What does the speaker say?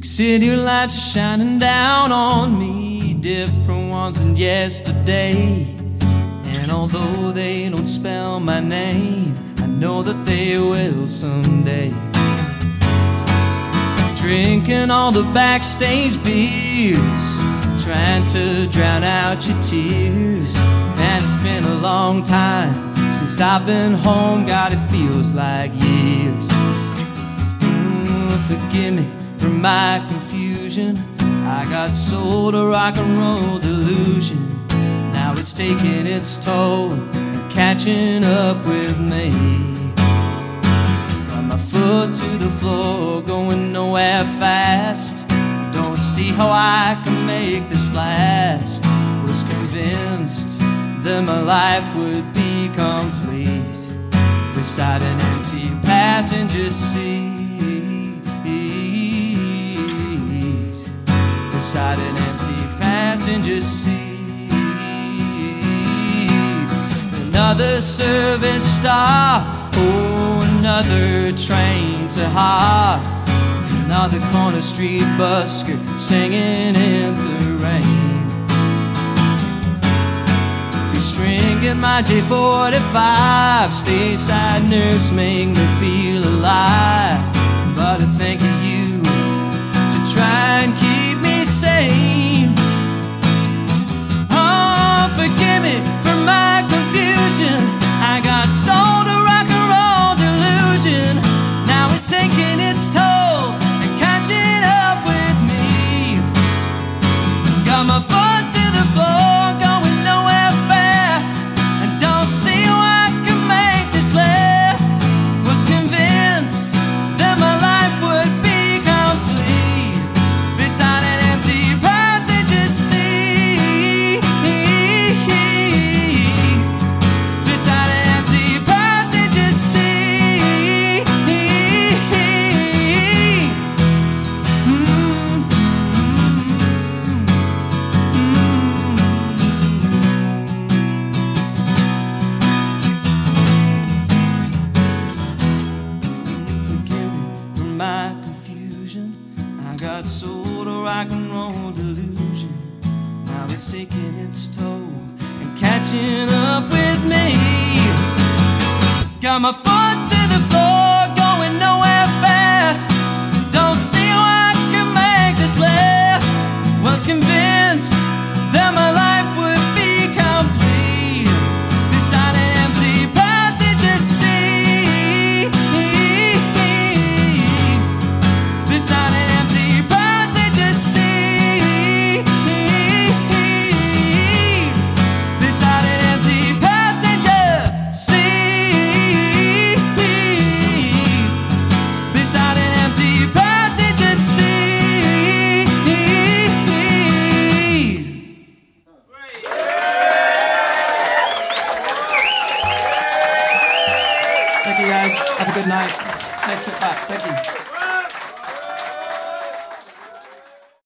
Big city lights are shining down on me, different ones than yesterday. And although they don't spell my name, I know that they will someday. Drinking all the backstage beers, trying to drown out your tears. And it's been a long time since I've been home, God, it feels like years. Mm, forgive me for my confusion. I got sold a rock and roll delusion. Now it's taking its toll and catching up with me. Got my foot to the floor, going nowhere fast. Don't see how I can make this last. Was convinced that my life would be complete beside an empty passenger seat. Beside an empty passenger seat. Another service stop. Oh, another train to hop. Another corner street busker singing in the rain. Be Stringing my J45 Stateside nerves make me feel alive But I think of you got sold a rock and roll delusion. Now it's taking its toll and catching up with me. Got my foot Thank you guys. Have a good night. Safe trip back. Thank you.